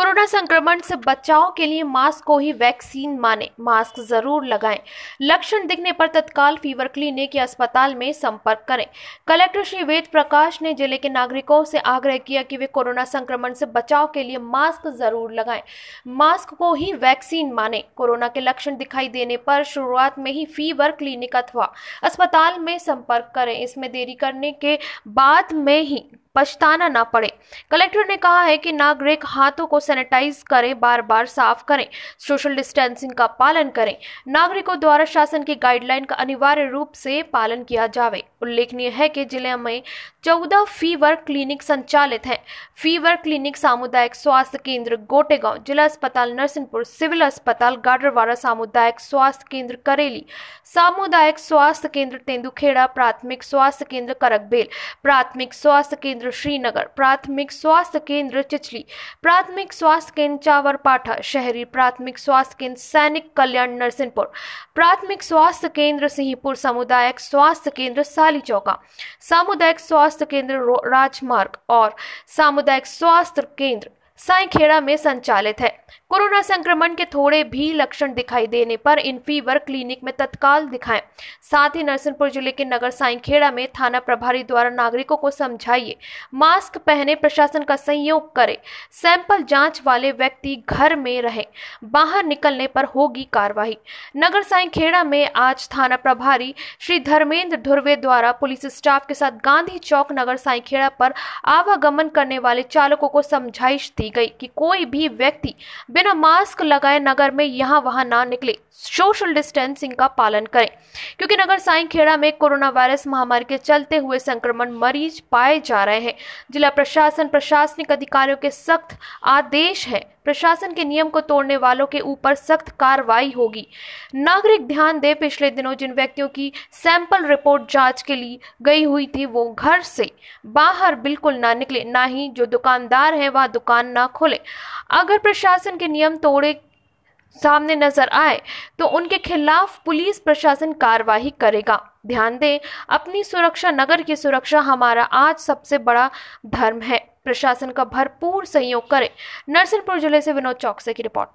Corona संक्रमण से बचाव के लिए मास्क को ही वैक्सीन माने। मास्क ज़रूर लगाएँ। लक्षण दिखने पर तत्काल फीवर क्लिनिक या अस्पताल में संपर्क करें। कलेक्टर श्री वेद प्रकाश ने ज़िले के नागरिकों से आग्रह किया कि वे कोरोना संक्रमण से बचाव के लिए मास्क ज़रूर लगाएँ। मास्क को ही वैक्सीन माने। कोरोना के लक्षण दिखाई देने पर शुरुआत में ही फीवर क्लिनिक अथवा अस्पताल में संपर्क करें। इसमें देरी करने के बाद में ही पछताना ना पड़े। कलेक्टर ने कहा है कि नागरिक हाथों को सैनिटाइज करें बार बार साफ़ करें, सोशल डिस्टेंसिंग का पालन करें। नागरिकों द्वारा शासन की गाइडलाइन का अनिवार्य रूप से पालन किया जावे। उल्लेखनीय है कि ज़िले में चौदह फीवर क्लिनिक संचालित हैं। फीवर क्लिनिक सामुदायिक स्वास्थ्य केंद्र गोटेगांव, जिला अस्पताल नरसिंहपुर, सिविल अस्पताल गाडरवाड़ा सामुदायिक स्वास्थ्य केंद्र करेली, सामुदायिक स्वास्थ्य केंद्र तेंदुखेड़ा, प्राथमिक स्वास्थ्य केंद्र करकबेल, प्राथमिक स्वास्थ्य केंद्र श्रीनगर, प्राथमिक स्वास्थ्य केंद्र चिचली, प्राथमिक स्वास्थ्य केंद्र चावर पाठा शहरी, प्राथमिक स्वास्थ्य केंद्र सैनिक कल्याण नरसिंहपुर, प्राथमिक स्वास्थ्य केंद्र सिंहपुर सामुदायिक स्वास्थ्य केंद्र साली चौका, सामुदायिक स्वास्थ्य केंद्र राजमार्ग और सामुदायिक स्वास्थ्य केंद्र साईखेड़ा में संचालित है। कोरोना संक्रमण के थोड़े भी लक्षण दिखाई देने पर इन फीवर क्लिनिक में तत्काल दिखाएँ। साथ ही नरसिंहपुर ज़िले के नगर साईखेड़ा में थाना प्रभारी द्वारा नागरिकों को समझाइए, मास्क पहने प्रशासन का सहयोग करे, सैंपल जाँच वाले व्यक्ति घर में रहे, बाहर निकलने पर होगी कार्रवाई। नगर साईखेड़ा में आज थाना प्रभारी श्री धर्मेंद्र धुर्वे द्वारा पुलिस स्टाफ के साथ गांधी चौक नगर साईखेड़ा पर आवागमन करने वाले चालकों को समझाइश दी गई कि कोई भी व्यक्ति बिना मास्क लगाए नगर में यहाँ वहाँ ना निकले। सोशल डिस्टेंसिंग का पालन करें। क्योंकि नगर साई खेड़ा में कोरोना वायरस महामारी के चलते हुए संक्रमण मरीज़ पाए जा रहे हैं। जिला प्रशासन, प्रशासनिक अधिकारियों के सख्त आदेश है। प्रशासन के नियम को तोड़ने वालों के ऊपर सख्त कार्रवाई होगी। नागरिक ध्यान दे, पिछले दिनों जिन व्यक्तियों की सैंपल रिपोर्ट जाँच के लिए गई हुई थी, वो घर से बाहर बिल्कुल ना निकले। ना ही जो दुकानदार है, वह दुकान ना खोले। अगर प्रशासन के नियम तोड़े सामने नज़र आए तो उनके खिलाफ पुलिस प्रशासन कार्रवाई करेगा। ध्यान दें, अपनी सुरक्षा, नगर की सुरक्षा हमारा आज सबसे बड़ा धर्म है। प्रशासन का भरपूर सहयोग करें। नरसिंहपुर ज़िले से विनोद चौकसे की रिपोर्ट।